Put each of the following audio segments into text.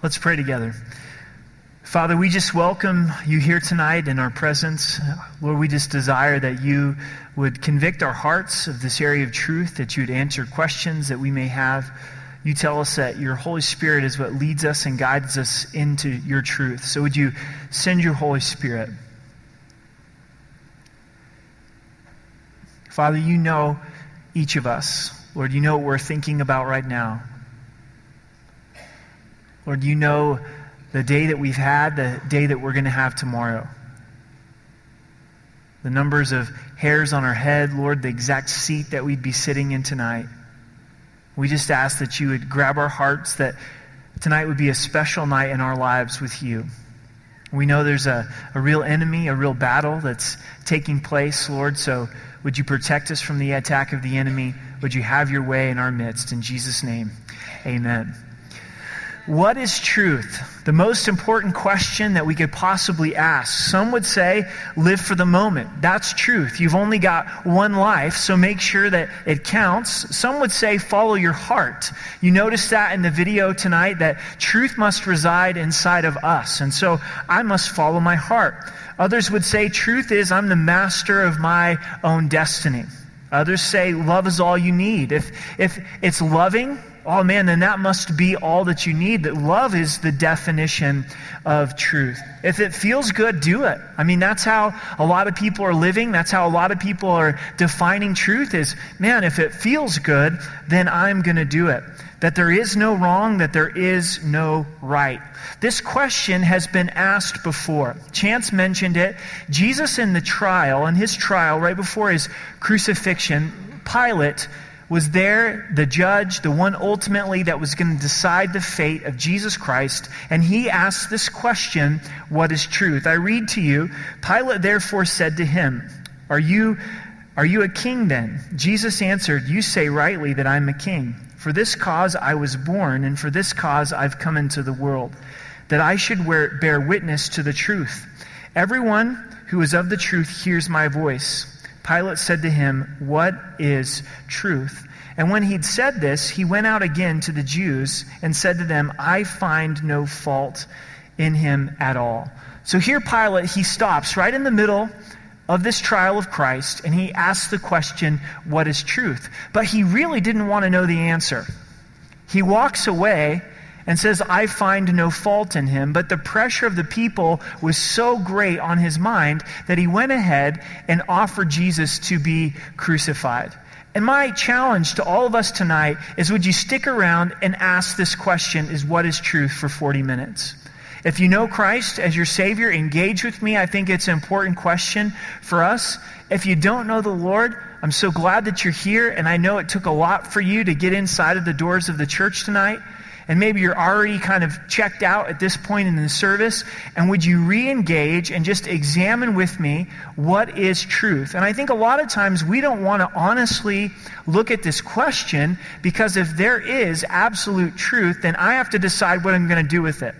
Let's pray together. Father, we just welcome you here tonight in our presence. Lord, we just desire that you would convict our hearts of this area of truth, that you would answer questions that we may have. You tell us that your Holy Spirit is what leads us and guides us into your truth. So would you send your Holy Spirit? Father, you know each of us. Lord, you know what we're thinking about right now. Lord, you know the day that we've had, the day that we're going to have tomorrow. The numbers of hairs on our head, Lord, the exact seat that we'd be sitting in tonight. We just ask that you would grab our hearts, that tonight would be a special night in our lives with you. We know there's a, a real enemy, a real battle that's taking place, Lord, so would you protect us from the attack of the enemy? Would you have your way in our midst? In Jesus' name, amen. What is truth? The most important question that we could possibly ask. Some would say, live for the moment. That's truth. You've only got one life, so make sure that it counts. Some would say, follow your heart. You noticed that in the video tonight, that truth must reside inside of us. And so I must follow my heart. Others would say, truth is, I'm the master of my own destiny. Others say, love is all you need. If, if it's loving, oh man, then that must be all that you need. That love is the definition of truth. If it feels good, do it. I mean, that's how a lot of people are living. That's how a lot of people are defining truth is, man, if it feels good, then I'm going to do it. That there is no wrong, that there is no right. This question has been asked before. Chance mentioned it. Jesus in the trial, in his trial, right before his crucifixion, Pilate was there, the judge, the one ultimately that was going to decide the fate of Jesus Christ, and he asked this question What is truth? I read to you Pilate therefore said to him, Are you, are you a king then? Jesus answered, You say rightly that I'm a king. For this cause I was born, and for this cause I've come into the world, that I should wear, bear witness to the truth. Everyone who is of the truth hears my voice. Pilate said to him, What is truth? And when he'd said this, he went out again to the Jews and said to them, I find no fault in him at all. So here, Pilate, he stops right in the middle of this trial of Christ and he asks the question, What is truth? But he really didn't want to know the answer. He walks away and says, I find no fault in him. But the pressure of the people was so great on his mind that he went ahead and offered Jesus to be crucified. And my challenge to all of us tonight is would you stick around and ask this question is what is truth for 40 minutes? If you know Christ as your Savior, engage with me. I think it's an important question for us. If you don't know the Lord, I'm so glad that you're here, and I know it took a lot for you to get inside of the doors of the church tonight and maybe you're already kind of checked out at this point in the service, and would you re engage and just examine with me what is truth? And I think a lot of times we don't want to honestly look at this question because if there is absolute truth, then I have to decide what I'm going to do with it.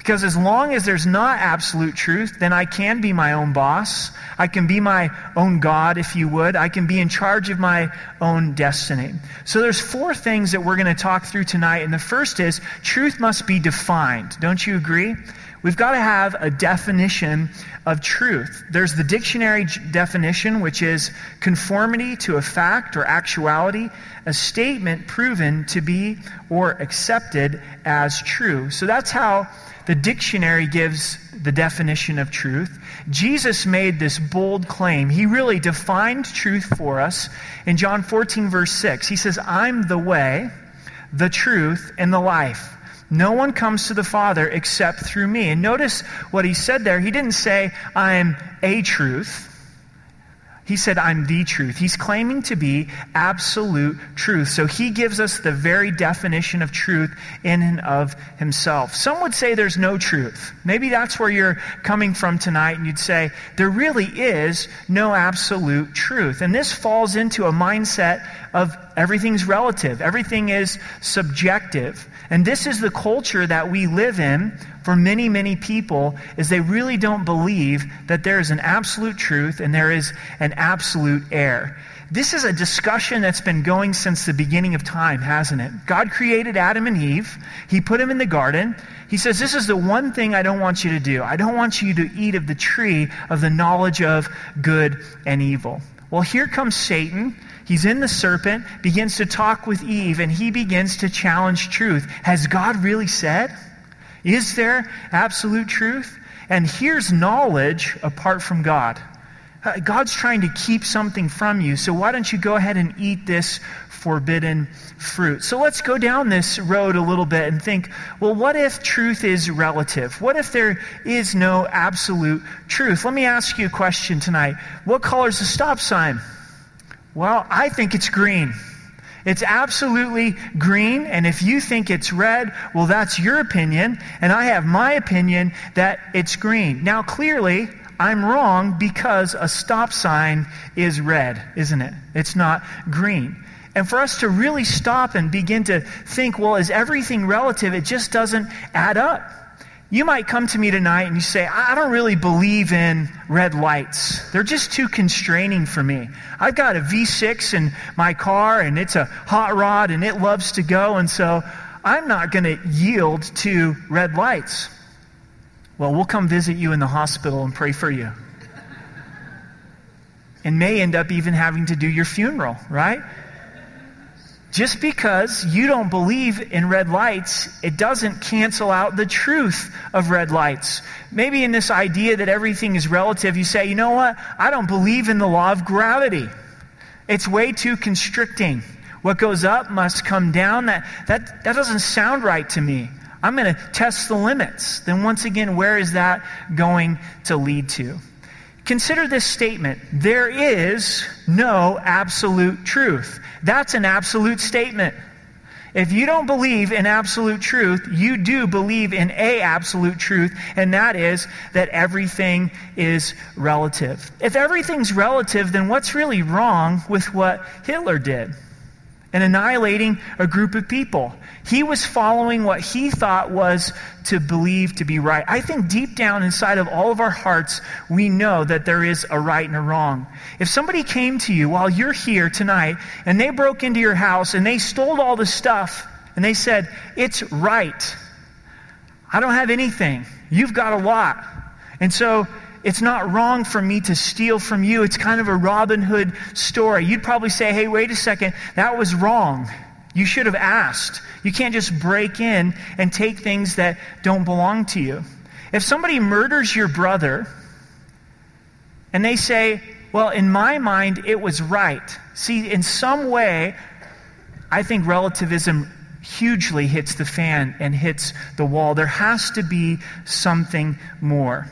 Because as long as there's not absolute truth, then I can be my own boss. I can be my own God, if you would. I can be in charge of my own destiny. So there's four things that we're going to talk through tonight. And the first is truth must be defined. Don't you agree? We've got to have a definition of truth. There's the dictionary definition, which is conformity to a fact or actuality, a statement proven to be or accepted as true. So that's how the dictionary gives the definition of truth. Jesus made this bold claim. He really defined truth for us in John 14, verse 6. He says, I'm the way, the truth, and the life. No one comes to the Father except through me. And notice what he said there. He didn't say, I'm a truth. He said, I'm the truth. He's claiming to be absolute truth. So he gives us the very definition of truth in and of himself. Some would say there's no truth. Maybe that's where you're coming from tonight, and you'd say, there really is no absolute truth. And this falls into a mindset of everything's relative, everything is subjective. And this is the culture that we live in for many, many people is they really don't believe that there is an absolute truth and there is an absolute error. This is a discussion that's been going since the beginning of time, hasn't it? God created Adam and Eve. He put them in the garden. He says, This is the one thing I don't want you to do. I don't want you to eat of the tree of the knowledge of good and evil. Well, here comes Satan. He's in the serpent, begins to talk with Eve, and he begins to challenge truth. Has God really said? Is there absolute truth? And here's knowledge apart from God. Uh, God's trying to keep something from you, so why don't you go ahead and eat this forbidden fruit? So let's go down this road a little bit and think well, what if truth is relative? What if there is no absolute truth? Let me ask you a question tonight. What color is the stop sign? Well, I think it's green. It's absolutely green, and if you think it's red, well, that's your opinion, and I have my opinion that it's green. Now, clearly, I'm wrong because a stop sign is red, isn't it? It's not green. And for us to really stop and begin to think, well, is everything relative? It just doesn't add up. You might come to me tonight and you say, I don't really believe in red lights. They're just too constraining for me. I've got a V6 in my car and it's a hot rod and it loves to go, and so I'm not going to yield to red lights. Well, we'll come visit you in the hospital and pray for you. And may end up even having to do your funeral, right? Just because you don't believe in red lights, it doesn't cancel out the truth of red lights. Maybe in this idea that everything is relative, you say, you know what? I don't believe in the law of gravity. It's way too constricting. What goes up must come down. That, that, that doesn't sound right to me. I'm going to test the limits. Then, once again, where is that going to lead to? Consider this statement there is no absolute truth. That's an absolute statement. If you don't believe in absolute truth, you do believe in a absolute truth, and that is that everything is relative. If everything's relative, then what's really wrong with what Hitler did? And annihilating a group of people. He was following what he thought was to believe to be right. I think deep down inside of all of our hearts, we know that there is a right and a wrong. If somebody came to you while you're here tonight and they broke into your house and they stole all the stuff and they said, It's right. I don't have anything. You've got a lot. And so it's not wrong for me to steal from you. It's kind of a Robin Hood story. You'd probably say, hey, wait a second, that was wrong. You should have asked. You can't just break in and take things that don't belong to you. If somebody murders your brother and they say, well, in my mind, it was right. See, in some way, I think relativism hugely hits the fan and hits the wall. There has to be something more.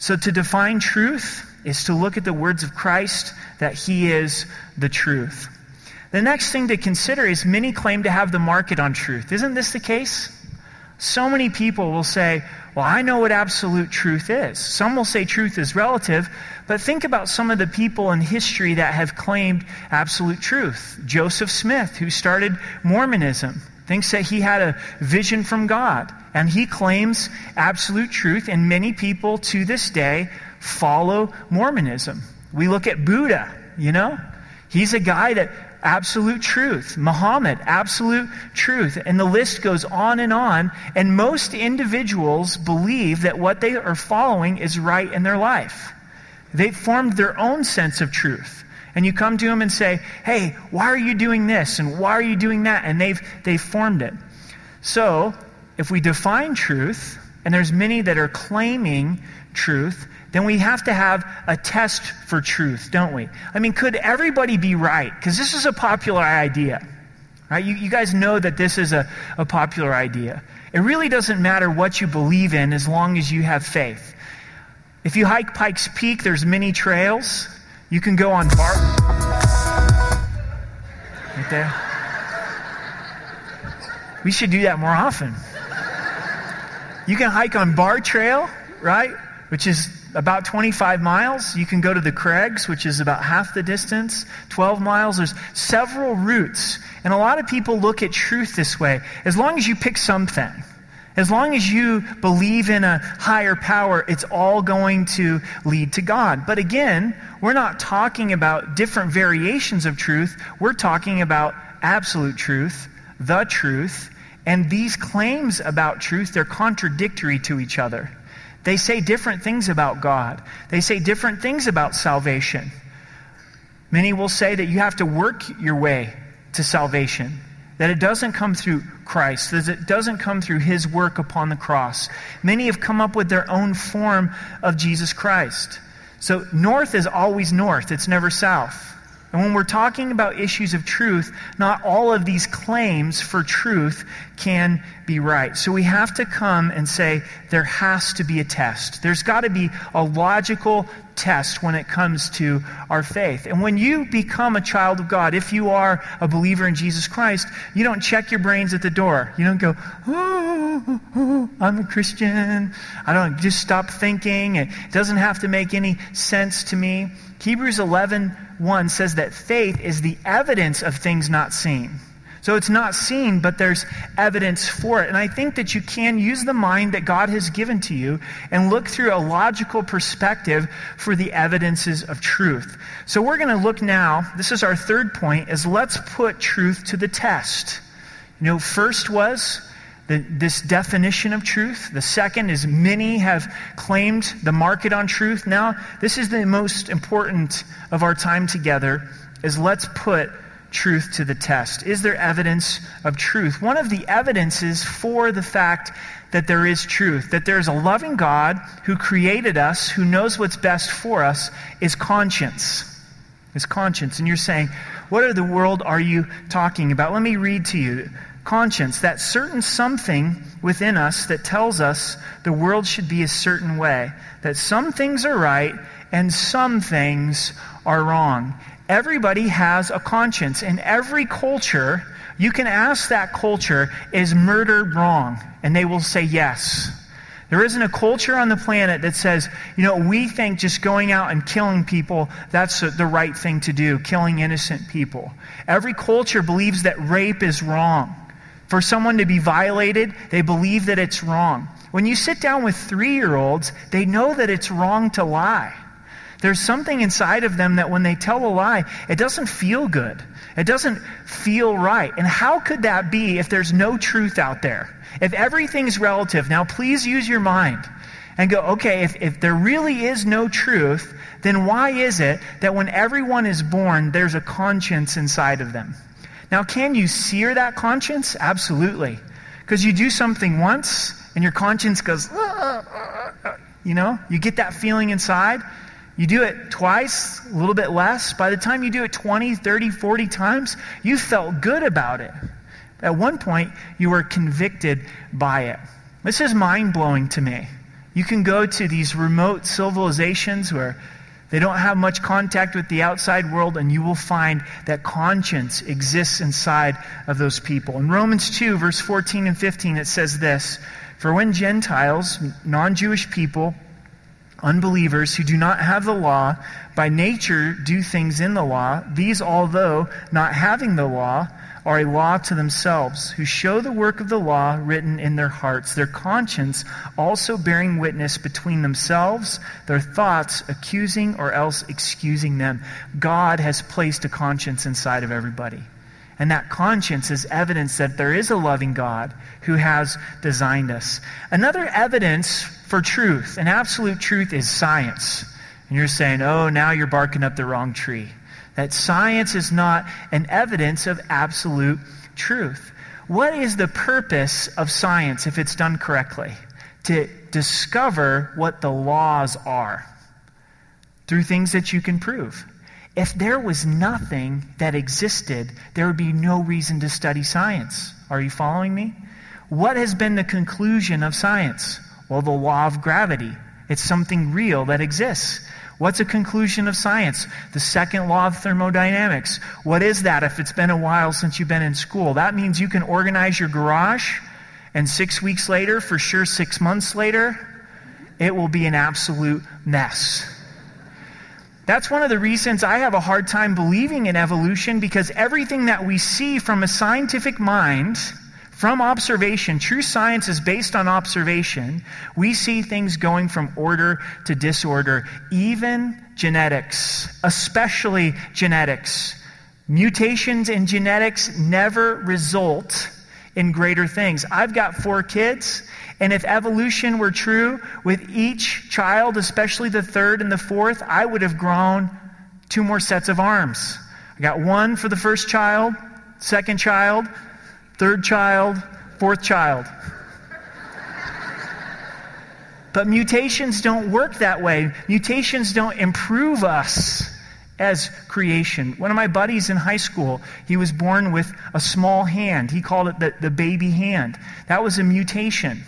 So, to define truth is to look at the words of Christ that He is the truth. The next thing to consider is many claim to have the market on truth. Isn't this the case? So many people will say, Well, I know what absolute truth is. Some will say truth is relative, but think about some of the people in history that have claimed absolute truth. Joseph Smith, who started Mormonism, thinks that he had a vision from God. And he claims absolute truth, and many people to this day follow Mormonism. We look at Buddha, you know? He's a guy that absolute truth. Muhammad, absolute truth. And the list goes on and on. And most individuals believe that what they are following is right in their life. They've formed their own sense of truth. And you come to them and say, hey, why are you doing this? And why are you doing that? And they've, they've formed it. So, if we define truth, and there's many that are claiming truth, then we have to have a test for truth, don't we? I mean, could everybody be right? Because this is a popular idea. Right? You, you guys know that this is a, a popular idea. It really doesn't matter what you believe in as long as you have faith. If you hike Pikes Peak, there's many trails. You can go on Barr. Right there. We should do that more often. You can hike on Barr Trail, right? Which is about 25 miles. You can go to the Crags, which is about half the distance, 12 miles. There's several routes. And a lot of people look at truth this way. As long as you pick something, As long as you believe in a higher power, it's all going to lead to God. But again, we're not talking about different variations of truth. We're talking about absolute truth, the truth. And these claims about truth, they're contradictory to each other. They say different things about God, they say different things about salvation. Many will say that you have to work your way to salvation, that it doesn't come through Christ, that it doesn't come through his work upon the cross. Many have come up with their own form of Jesus Christ. So, north is always north, it's never south. And when we're talking about issues of truth, not all of these claims for truth can be right. So we have to come and say there has to be a test. There's got to be a logical test when it comes to our faith. And when you become a child of God, if you are a believer in Jesus Christ, you don't check your brains at the door. You don't go, oh, oh I'm a Christian. I don't just stop thinking. It doesn't have to make any sense to me. Hebrews 11 1 says that faith is the evidence of things not seen. So it's not seen, but there's evidence for it. And I think that you can use the mind that God has given to you and look through a logical perspective for the evidences of truth. So we're going to look now, this is our third point, is let's put truth to the test. You know, first was this definition of truth. The second is many have claimed the market on truth. Now, this is the most important of our time together is let's put truth to the test. Is there evidence of truth? One of the evidences for the fact that there is truth, that there is a loving God who created us, who knows what's best for us, is conscience. Is conscience. And you're saying, what in the world are you talking about? Let me read to you conscience, that certain something within us that tells us the world should be a certain way, that some things are right and some things are wrong. Everybody has a conscience. In every culture, you can ask that culture, is murder wrong? And they will say yes. There isn't a culture on the planet that says, you know, we think just going out and killing people, that's the right thing to do, killing innocent people. Every culture believes that rape is wrong. For someone to be violated, they believe that it's wrong. When you sit down with three year olds, they know that it's wrong to lie. There's something inside of them that when they tell a lie, it doesn't feel good. It doesn't feel right. And how could that be if there's no truth out there? If everything's relative, now please use your mind and go, okay, if, if there really is no truth, then why is it that when everyone is born, there's a conscience inside of them? Now, can you sear that conscience? Absolutely. Because you do something once and your conscience goes, you know, you get that feeling inside. You do it twice, a little bit less. By the time you do it 20, 30, 40 times, you felt good about it. At one point, you were convicted by it. This is mind blowing to me. You can go to these remote civilizations where they don't have much contact with the outside world, and you will find that conscience exists inside of those people. In Romans 2, verse 14 and 15, it says this For when Gentiles, non Jewish people, unbelievers who do not have the law, by nature do things in the law, these, although not having the law, are a law to themselves, who show the work of the law written in their hearts, their conscience also bearing witness between themselves, their thoughts accusing or else excusing them. God has placed a conscience inside of everybody. And that conscience is evidence that there is a loving God who has designed us. Another evidence for truth, and absolute truth, is science. And you're saying, oh, now you're barking up the wrong tree that science is not an evidence of absolute truth. What is the purpose of science if it's done correctly? To discover what the laws are through things that you can prove. If there was nothing that existed, there would be no reason to study science. Are you following me? What has been the conclusion of science? Well, the law of gravity. It's something real that exists. What's a conclusion of science? The second law of thermodynamics. What is that if it's been a while since you've been in school? That means you can organize your garage, and six weeks later, for sure six months later, it will be an absolute mess. That's one of the reasons I have a hard time believing in evolution because everything that we see from a scientific mind From observation, true science is based on observation. We see things going from order to disorder, even genetics, especially genetics. Mutations in genetics never result in greater things. I've got four kids, and if evolution were true, with each child, especially the third and the fourth, I would have grown two more sets of arms. I got one for the first child, second child, third child, fourth child. But mutations don't work that way. Mutations don't improve us as creation. One of my buddies in high school, he was born with a small hand. He called it the, the baby hand. That was a mutation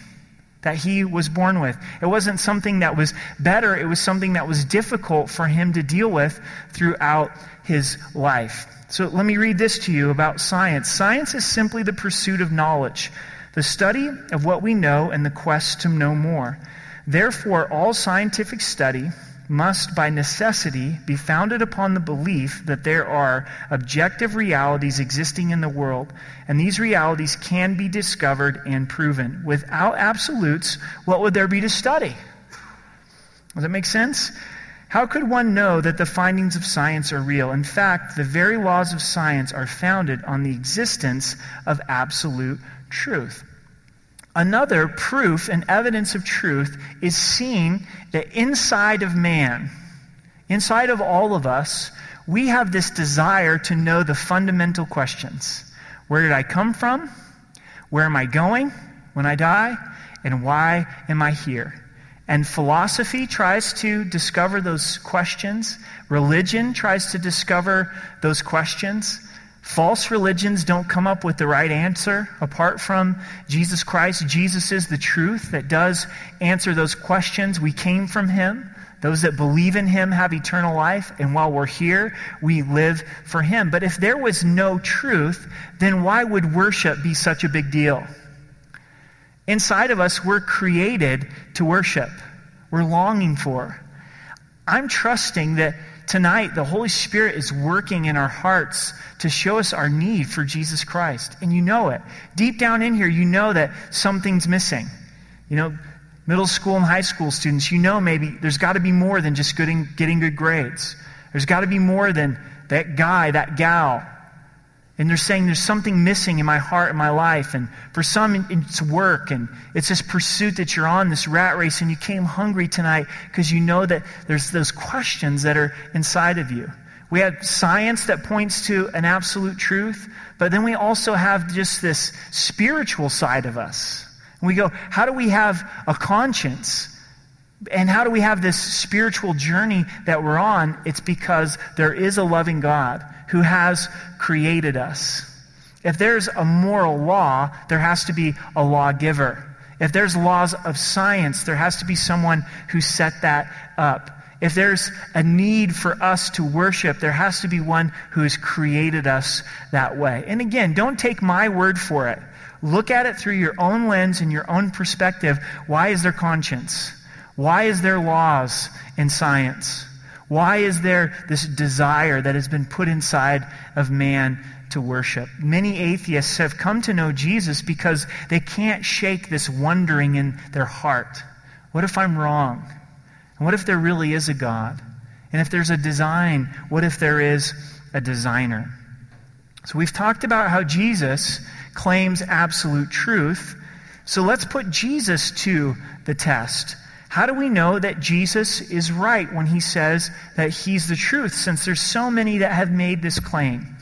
that he was born with. It wasn't something that was better, it was something that was difficult for him to deal with throughout his life. So let me read this to you about science. Science is simply the pursuit of knowledge, the study of what we know and the quest to know more. Therefore, all scientific study must, by necessity, be founded upon the belief that there are objective realities existing in the world, and these realities can be discovered and proven. Without absolutes, what would there be to study? Does that make sense? How could one know that the findings of science are real? In fact, the very laws of science are founded on the existence of absolute truth. Another proof and evidence of truth is seen that inside of man, inside of all of us, we have this desire to know the fundamental questions Where did I come from? Where am I going when I die? And why am I here? And philosophy tries to discover those questions. Religion tries to discover those questions. False religions don't come up with the right answer apart from Jesus Christ. Jesus is the truth that does answer those questions. We came from Him. Those that believe in Him have eternal life, and while we're here, we live for Him. But if there was no truth, then why would worship be such a big deal? Inside of us, we're created to worship, we're longing for. I'm trusting that tonight the Holy Spirit is working in our hearts to show us our need for Jesus Christ. And you know it. Deep down in here, you know that something's missing. You know, middle school and high school students, you know maybe there's got to be more than just getting, getting good grades. There's got to be more than that guy, that gal and they're saying there's something missing in my heart and my life. And for some, it's work. And it's this pursuit that you're on, this rat race. And you came hungry tonight because you know that there's those questions that are inside of you. We have science that points to an absolute truth. But then we also have just this spiritual side of us. And we go, how do we have a conscience? And how do we have this spiritual journey that we're on? It's because there is a loving God who has created us. If there's a moral law, there has to be a lawgiver. If there's laws of science, there has to be someone who set that up. If there's a need for us to worship, there has to be one who has created us that way. And again, don't take my word for it. Look at it through your own lens and your own perspective. Why is there conscience? Why is there laws in science? Why is there this desire that has been put inside of man to worship? Many atheists have come to know Jesus because they can't shake this wondering in their heart. What if I'm wrong? And what if there really is a God? And if there's a design, what if there is a designer? So we've talked about how Jesus claims absolute truth. So let's put Jesus to the test. How do we know that Jesus is right when he says that he's the truth, since there's so many that have made this claim?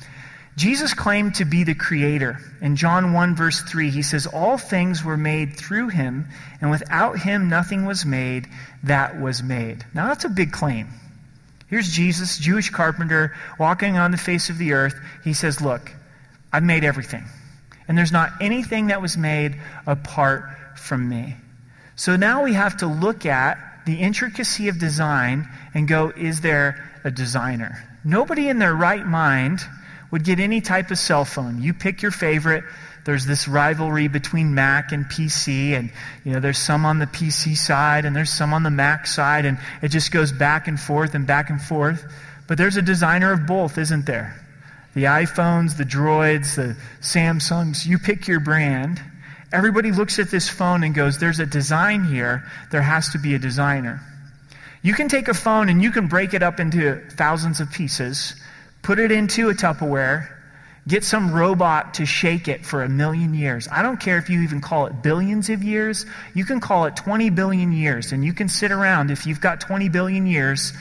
Jesus claimed to be the creator. In John 1, verse 3, he says, All things were made through him, and without him nothing was made that was made. Now, that's a big claim. Here's Jesus, Jewish carpenter, walking on the face of the earth. He says, Look, I've made everything, and there's not anything that was made apart from me. So now we have to look at the intricacy of design and go, is there a designer? Nobody in their right mind would get any type of cell phone. You pick your favorite. There's this rivalry between Mac and PC, and you know there's some on the PC side and there's some on the Mac side, and it just goes back and forth and back and forth. But there's a designer of both, isn't there? the iPhones, the Droids, the Samsungs, you pick your brand. Everybody looks at this phone and goes, There's a design here. There has to be a designer. You can take a phone and you can break it up into thousands of pieces, put it into a Tupperware, get some robot to shake it for a million years. I don't care if you even call it billions of years. You can call it 20 billion years. And you can sit around, if you've got 20 billion years,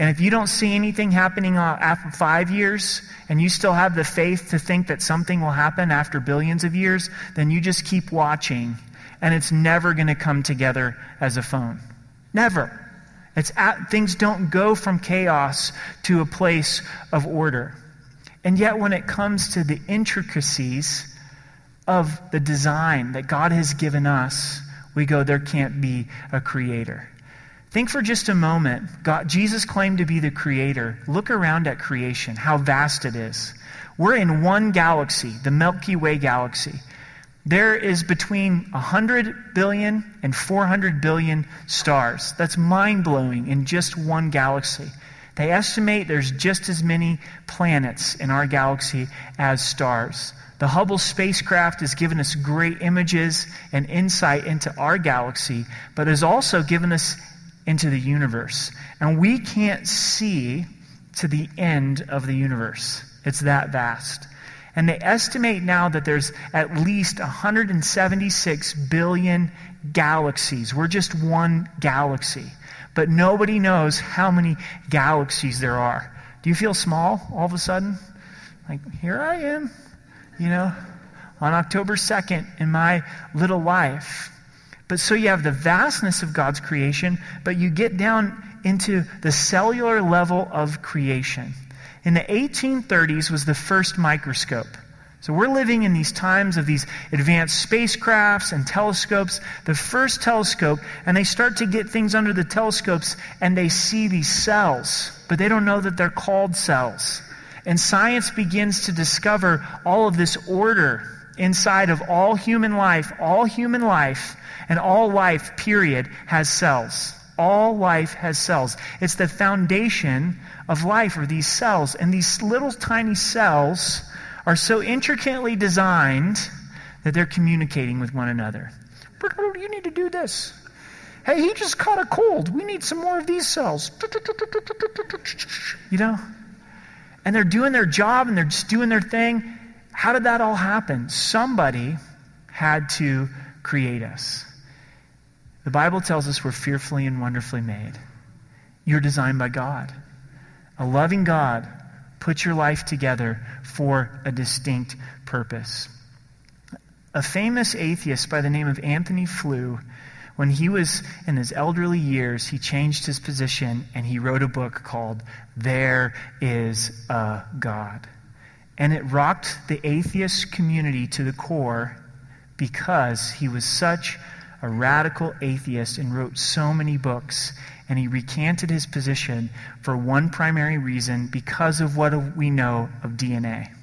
and if you don't see anything happening uh, after five years, and you still have the faith to think that something will happen after billions of years, then you just keep watching. And it's never going to come together as a phone. Never. It's at, things don't go from chaos to a place of order. And yet, when it comes to the intricacies of the design that God has given us, we go, there can't be a creator. Think for just a moment. God, Jesus claimed to be the creator. Look around at creation, how vast it is. We're in one galaxy, the Milky Way galaxy. There is between 100 billion and 400 billion stars. That's mind blowing in just one galaxy. They estimate there's just as many planets in our galaxy as stars. The Hubble spacecraft has given us great images and insight into our galaxy, but has also given us into the universe. And we can't see to the end of the universe. It's that vast. And they estimate now that there's at least 176 billion galaxies. We're just one galaxy. But nobody knows how many galaxies there are. Do you feel small all of a sudden? Like, here I am, you know, on October 2nd in my little life. But so you have the vastness of God's creation, but you get down into the cellular level of creation in the 1830s was the first microscope. So we're living in these times of these advanced spacecrafts and telescopes. The first telescope, and they start to get things under the telescopes and they see these cells, but they don't know that they're called cells. And science begins to discover all of this order inside of all human life. All human life and all life, period, has cells. All life has cells. It's the foundation of life are these cells. And these little tiny cells are so intricately designed that they're communicating with one another. You need to do this. Hey, he just caught a cold. We need some more of these cells. You know? And they're doing their job and they're just doing their thing. How did that all happen? Somebody had to create us. The Bible tells us we're fearfully and wonderfully made. You're designed by God. A loving God puts your life together for a distinct purpose. A famous atheist by the name of Antony Flew, when he was in his elderly years, he changed his position and he wrote a book called There Is a God. And it rocked the atheist community to the core because he was such a radical atheist and wrote so many books and he recanted his position for one primary reason because of what we know of DNA.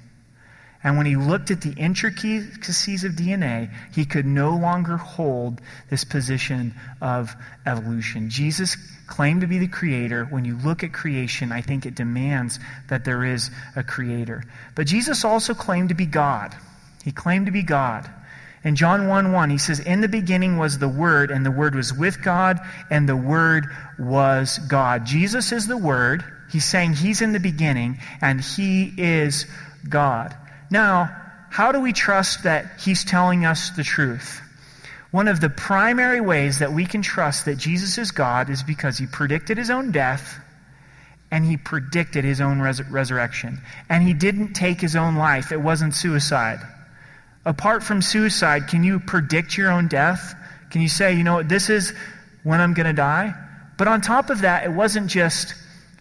And when he looked at the intricacies of DNA, he could no longer hold this position of evolution. Jesus claimed to be the creator. When you look at creation, I think it demands that there is a creator. But Jesus also claimed to be God. He claimed to be God. In John 1 1, he says, In the beginning was the Word, and the Word was with God, and the Word was God. Jesus is the Word. He's saying He's in the beginning, and He is God. Now, how do we trust that He's telling us the truth? One of the primary ways that we can trust that Jesus is God is because He predicted His own death and He predicted His own res- resurrection. And He didn't take His own life, it wasn't suicide apart from suicide, can you predict your own death? Can you say, you know this is when I'm going to die? But on top of that, it wasn't just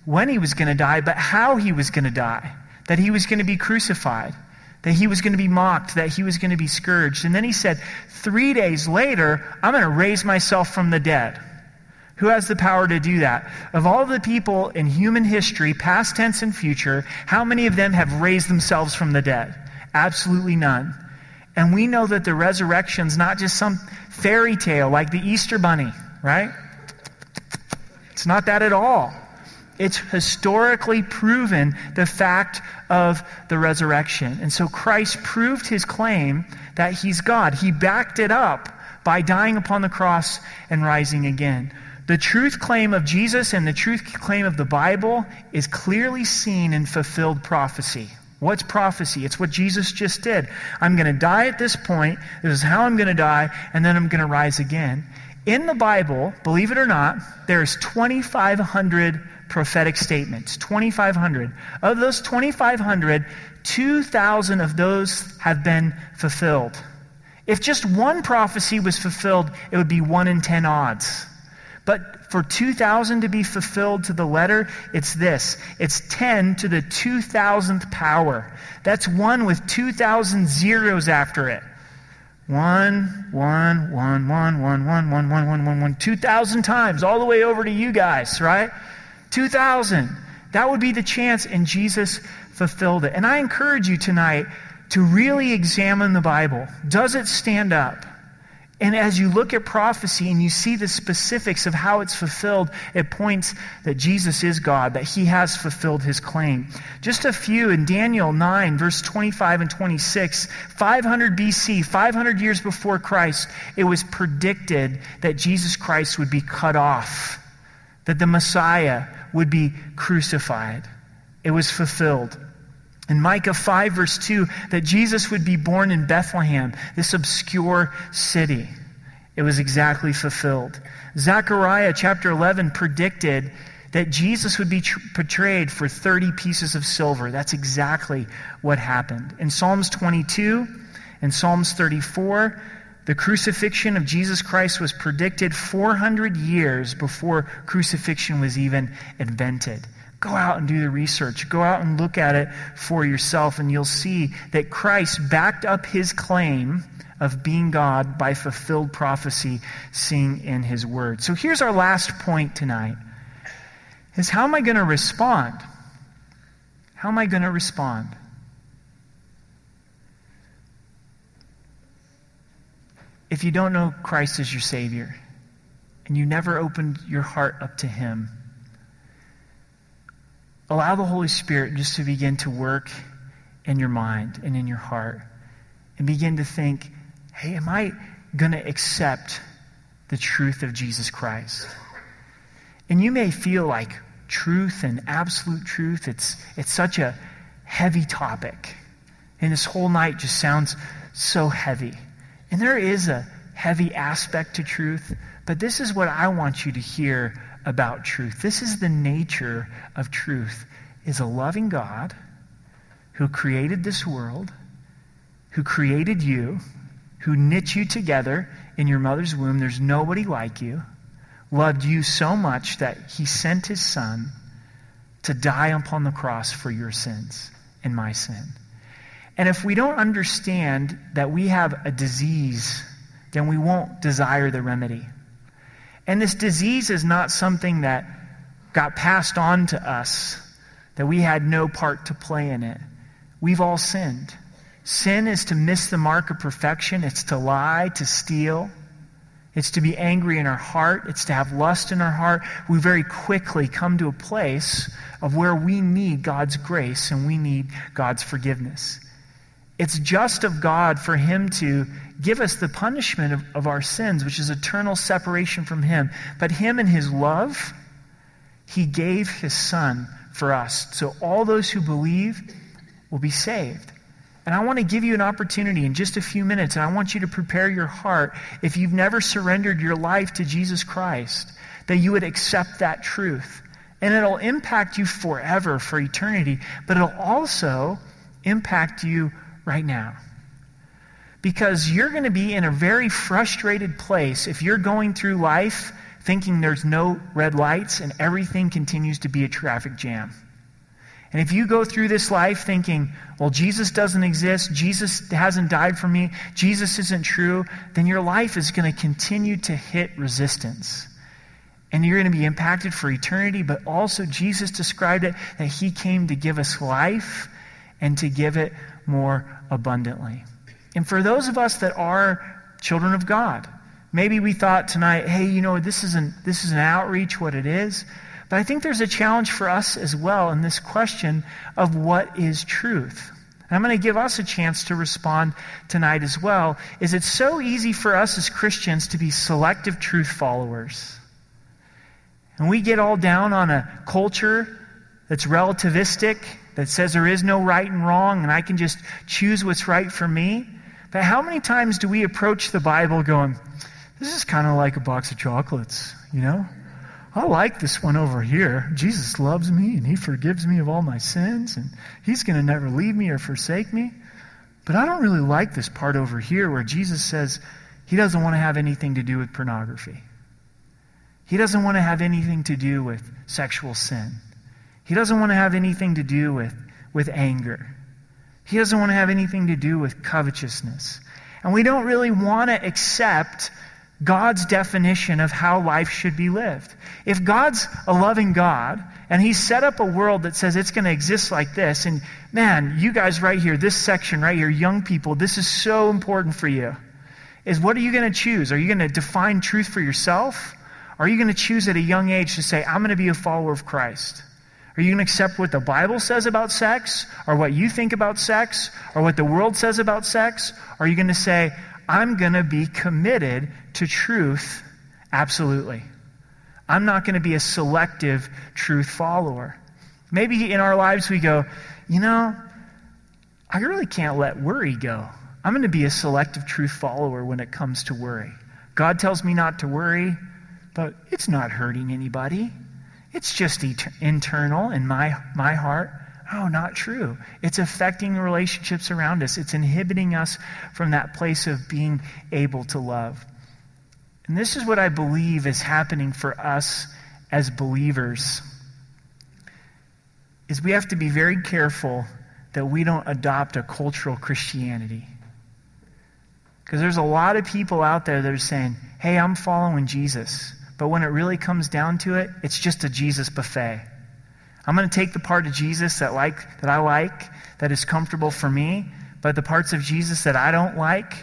when he was going to die, but how he was going to die. That he was going to be crucified, that he was going to be mocked, that he was going to be scourged. And then he said, Three days later, I'm going to raise myself from the dead. Who has the power to do that? Of all the people in human history, past tense and future, how many of them have raised themselves from the dead? Absolutely none. And we know that the resurrection's not just some fairy tale like the Easter bunny, right? It's not that at all. It's historically proven the fact of the resurrection. And so Christ proved his claim that he's God. He backed it up by dying upon the cross and rising again. The truth claim of Jesus and the truth claim of the Bible is clearly seen in fulfilled prophecy. What's prophecy? It's what Jesus just did. I'm going to die at this point. This is how I'm going to die, and then I'm going to rise again. In the Bible, believe it or not, there's 2,500 prophetic statements. 2,500. Of those 2,500, 2,000 of those have been fulfilled. If just one prophecy was fulfilled, it would be 1 in 10 odds. But for 2,000 to be fulfilled to the letter, it's this it's 10 to the 2,000th power. That's one with 2,000 zeros after it. One, one, one, one, one, one, one, one, one, one, one, 2,000 times, all the way over to you guys, right? 2,000. That would be the chance, and Jesus fulfilled it. And I encourage you tonight to really examine the Bible. Does it stand up? And as you look at prophecy and you see the specifics of how it's fulfilled, it points that Jesus is God, that he has fulfilled his claim. Just a few in Daniel 9, verse 25 and 26, 500 BC, 500 years before Christ, it was predicted that Jesus Christ would be cut off, that the Messiah would be crucified. It was fulfilled. In Micah 5, verse 2, that Jesus would be born in Bethlehem, this obscure city. It was exactly fulfilled. Zechariah chapter 11 predicted that Jesus would be tr- portrayed for 30 pieces of silver. That's exactly what happened. In Psalms 22 and Psalms 34, the crucifixion of Jesus Christ was predicted 400 years before crucifixion was even invented. Go out and do the research. Go out and look at it for yourself, and you'll see that Christ backed up his claim of being God by fulfilled prophecy seen in his word. So here's our last point tonight. Is how am I going to respond? How am I going to respond? If you don't know Christ as your Savior, and you never opened your heart up to Him, allow the Holy Spirit just to begin to work in your mind and in your heart and begin to think, hey, am I going to accept the truth of Jesus Christ? And you may feel like truth and absolute truth, it's, it's such a heavy topic. And this whole night just sounds so heavy. And there is a heavy aspect to truth, but this is what I want you to hear about truth. This is the nature of truth is a loving God who created this world, who created you, who knit you together in your mother's womb. There's nobody like you. Loved you so much that he sent his son to die upon the cross for your sins and my sin. And if we don't understand that we have a disease, then we won't desire the remedy. And this disease is not something that got passed on to us, that we had no part to play in it. We've all sinned. Sin is to miss the mark of perfection, it's to lie, to steal. It's to be angry in our heart. It's to have lust in our heart. We very quickly come to a place of where we need God's grace and we need God's forgiveness. It's just of God for Him to give us the punishment of, of our sins, which is eternal separation from Him. But Him in His love, He gave His Son for us. So all those who believe will be saved. And I want to give you an opportunity in just a few minutes, and I want you to prepare your heart if you've never surrendered your life to Jesus Christ, that you would accept that truth. And it'll impact you forever, for eternity, but it'll also impact you right now. Because you're going to be in a very frustrated place if you're going through life thinking there's no red lights and everything continues to be a traffic jam. And if you go through this life thinking, well, Jesus doesn't exist, Jesus hasn't died for me, Jesus isn't true, then your life is going to continue to hit resistance. And you're going to be impacted for eternity, but also Jesus described it that he came to give us life and to give it more abundantly. And for those of us that are children of God, maybe we thought tonight, hey, you know, this isn't this is an outreach, what it is. But I think there's a challenge for us as well in this question of what is truth. And I'm going to give us a chance to respond tonight as well. Is it so easy for us as Christians to be selective truth followers. And we get all down on a culture that's relativistic, that says there is no right and wrong, and I can just choose what's right for me. But how many times do we approach the Bible going, this is kind of like a box of chocolates, you know? I like this one over here. Jesus loves me and he forgives me of all my sins and he's going to never leave me or forsake me. But I don't really like this part over here where Jesus says he doesn't want to have anything to do with pornography. He doesn't want to have anything to do with sexual sin. He doesn't want to have anything to do with, with anger. He doesn't want to have anything to do with covetousness. And we don't really want to accept God's definition of how life should be lived. If God's a loving God and He's set up a world that says it's going to exist like this, and man, you guys right here, this section right here, young people, this is so important for you. Is what are you going to choose? Are you going to define truth for yourself? Are you going to choose at a young age to say, I'm going to be a follower of Christ? Are you going to accept what the Bible says about sex, or what you think about sex, or what the world says about sex? Or are you going to say, I'm going to be committed to truth absolutely. I'm not going to be a selective truth follower. Maybe in our lives we go, you know, I really can't let worry go. I'm going to be a selective truth follower when it comes to worry. God tells me not to worry, but it's not hurting anybody. It's just et- internal in my, my heart. Oh, not true. It's affecting the relationships around us. It's inhibiting us from that place of being able to love. And this is what I believe is happening for us as believers. Is we have to be very careful that we don't adopt a cultural Christianity. Because there's a lot of people out there that are saying, "Hey, I'm following Jesus." But when it really comes down to it, it's just a Jesus buffet. I'm going to take the part of Jesus that like that I like, that is comfortable for me, but the parts of Jesus that I don't like,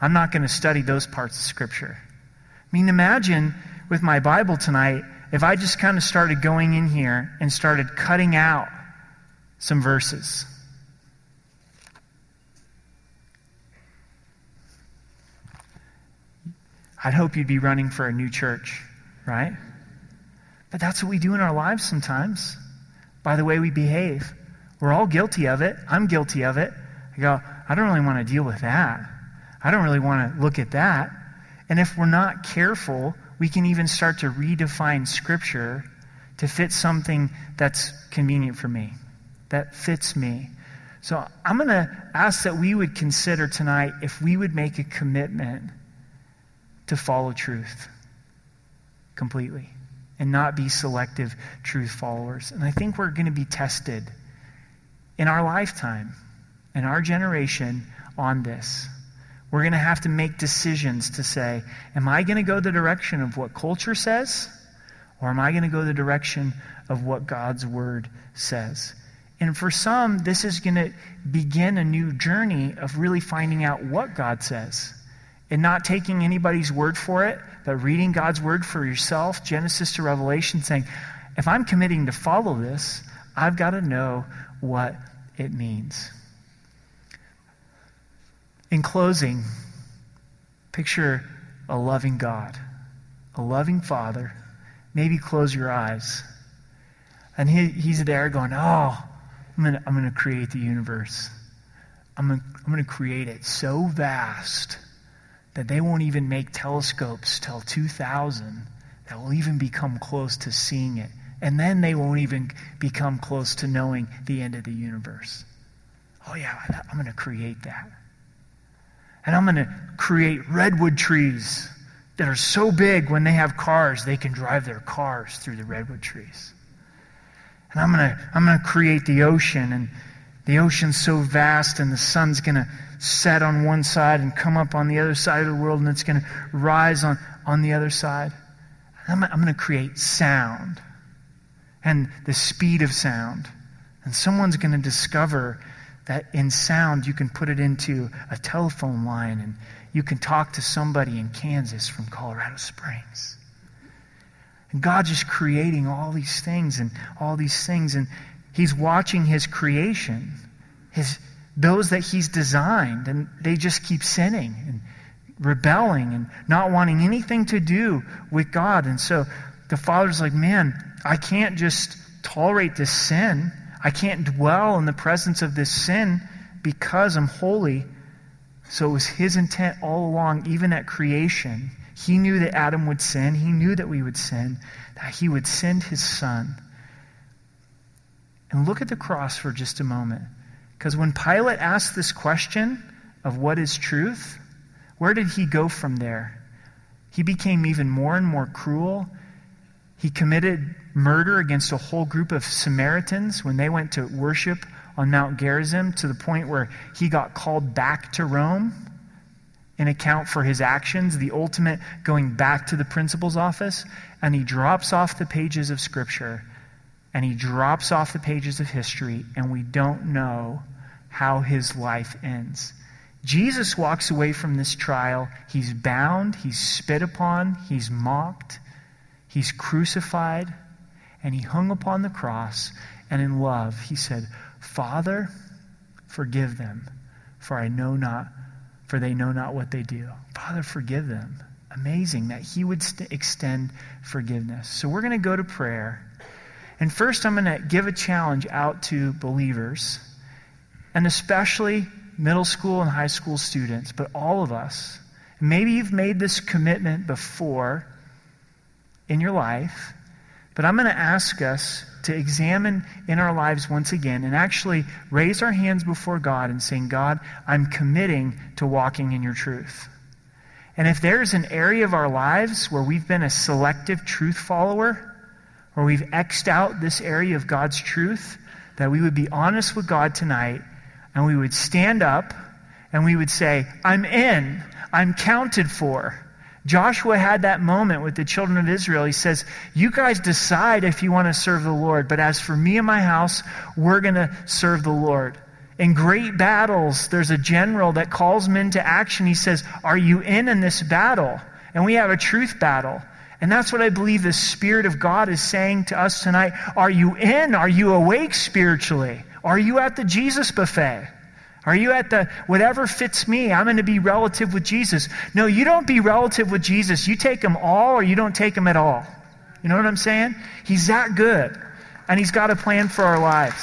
I'm not going to study those parts of scripture. I mean, imagine with my Bible tonight if I just kind of started going in here and started cutting out some verses. I'd hope you'd be running for a new church, right? But that's what we do in our lives sometimes by the way we behave. We're all guilty of it. I'm guilty of it. I go, I don't really want to deal with that. I don't really want to look at that. And if we're not careful, we can even start to redefine Scripture to fit something that's convenient for me, that fits me. So I'm going to ask that we would consider tonight if we would make a commitment to follow truth completely and not be selective truth followers. And I think we're going to be tested in our lifetime, in our generation, on this. We're going to have to make decisions to say, am I going to go the direction of what culture says? Or am I going to go the direction of what God's word says? And for some, this is going to begin a new journey of really finding out what God says and not taking anybody's word for it, but reading God's word for yourself, Genesis to Revelation, saying, if I'm committing to follow this, I've got to know what it means. In closing, picture a loving God, a loving Father. Maybe close your eyes. And he, he's there going, Oh, I'm going to create the universe. I'm going to create it so vast that they won't even make telescopes till 2000 that will even become close to seeing it. And then they won't even become close to knowing the end of the universe. Oh, yeah, I'm going to create that. And I'm going to create redwood trees that are so big when they have cars, they can drive their cars through the redwood trees. And I'm going to, I'm going to create the ocean, and the ocean's so vast, and the sun's going to set on one side and come up on the other side of the world, and it's going to rise on, on the other side. I'm, I'm going to create sound and the speed of sound. And someone's going to discover that in sound you can put it into a telephone line and you can talk to somebody in Kansas from Colorado Springs. And God just creating all these things and all these things. And He's watching His creation, His, those that He's designed, and they just keep sinning and rebelling and not wanting anything to do with God. And so the Father's like, man, I can't just tolerate this sin. I can't dwell in the presence of this sin because I'm holy. So it was his intent all along, even at creation. He knew that Adam would sin. He knew that we would sin, that he would send his son. And look at the cross for just a moment. Because when Pilate asked this question of what is truth, where did he go from there? He became even more and more cruel. He committed murder against a whole group of Samaritans when they went to worship on Mount Gerizim to the point where he got called back to Rome in account for his actions, the ultimate going back to the principal's office, and he drops off the pages of Scripture and he drops off the pages of history, and we don't know how his life ends. Jesus walks away from this trial. He's bound, he's spit upon, he's mocked, he's crucified, and he hung upon the cross. And in love, he said, Father, forgive them, for I know not, for they know not what they do. Father, forgive them. Amazing that he would st- extend forgiveness. So we're going to go to prayer. And first, I'm going to give a challenge out to believers, and especially middle school and high school students, but all of us. Maybe you've made this commitment before in your life, but I'm going to ask us to examine in our lives once again and actually raise our hands before God and saying, God, I'm committing to walking in your truth. And if there's an area of our lives where we've been a selective truth follower, or we've X'd out this area of God's truth, that we would be honest with God tonight and we would stand up and we would say, I'm in, I'm counted for. Joshua had that moment with the children of Israel. He says, You guys decide if you want to serve the Lord, but as for me and my house, we're going to serve the Lord. In great battles, there's a general that calls men to action. He says, Are you in in this battle? And we have a truth battle. And that's what I believe the Spirit of God is saying to us tonight. Are you in? Are you awake spiritually? Are you at the Jesus buffet? Are you at the whatever fits me? I'm going to be relative with Jesus. No, you don't be relative with Jesus. You take him all or you don't take him at all. You know what I'm saying? He's that good. And he's got a plan for our lives.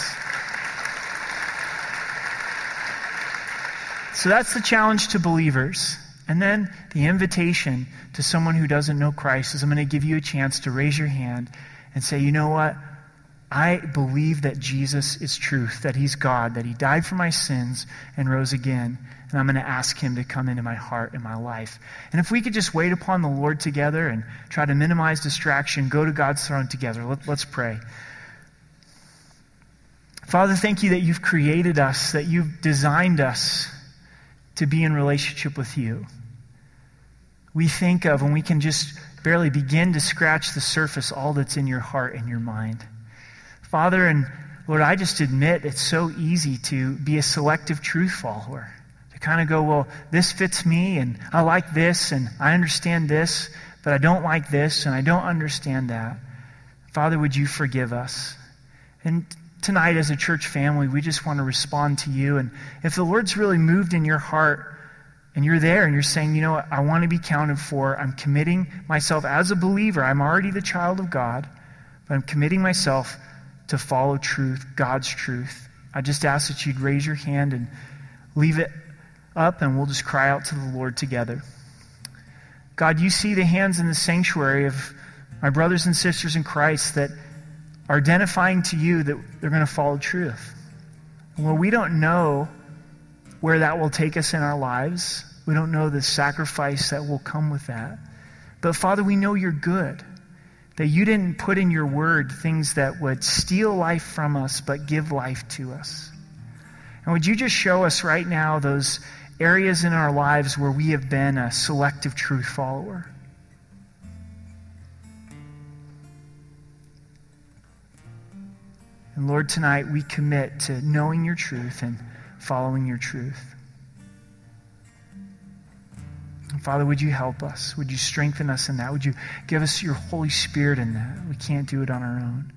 So that's the challenge to believers. And then the invitation to someone who doesn't know Christ is I'm going to give you a chance to raise your hand and say, you know what? I believe that Jesus is truth, that He's God, that He died for my sins and rose again. And I'm going to ask Him to come into my heart and my life. And if we could just wait upon the Lord together and try to minimize distraction, go to God's throne together. Let, let's pray. Father, thank you that you've created us, that you've designed us to be in relationship with you. We think of, and we can just barely begin to scratch the surface, all that's in your heart and your mind. Father, and Lord, I just admit it's so easy to be a selective truth follower. To kind of go, well, this fits me, and I like this, and I understand this, but I don't like this, and I don't understand that. Father, would you forgive us? And tonight, as a church family, we just want to respond to you. And if the Lord's really moved in your heart, and you're there and you're saying, you know what, I want to be counted for. I'm committing myself as a believer. I'm already the child of God, but I'm committing myself to follow truth, God's truth. I just ask that you'd raise your hand and leave it up, and we'll just cry out to the Lord together. God, you see the hands in the sanctuary of my brothers and sisters in Christ that are identifying to you that they're going to follow truth. Well, we don't know where that will take us in our lives. We don't know the sacrifice that will come with that. But Father, we know you're good that you didn't put in your word things that would steal life from us but give life to us. And would you just show us right now those areas in our lives where we have been a selective truth follower? And Lord, tonight we commit to knowing your truth and following your truth. Father, would you help us? Would you strengthen us in that? Would you give us your Holy Spirit in that? We can't do it on our own.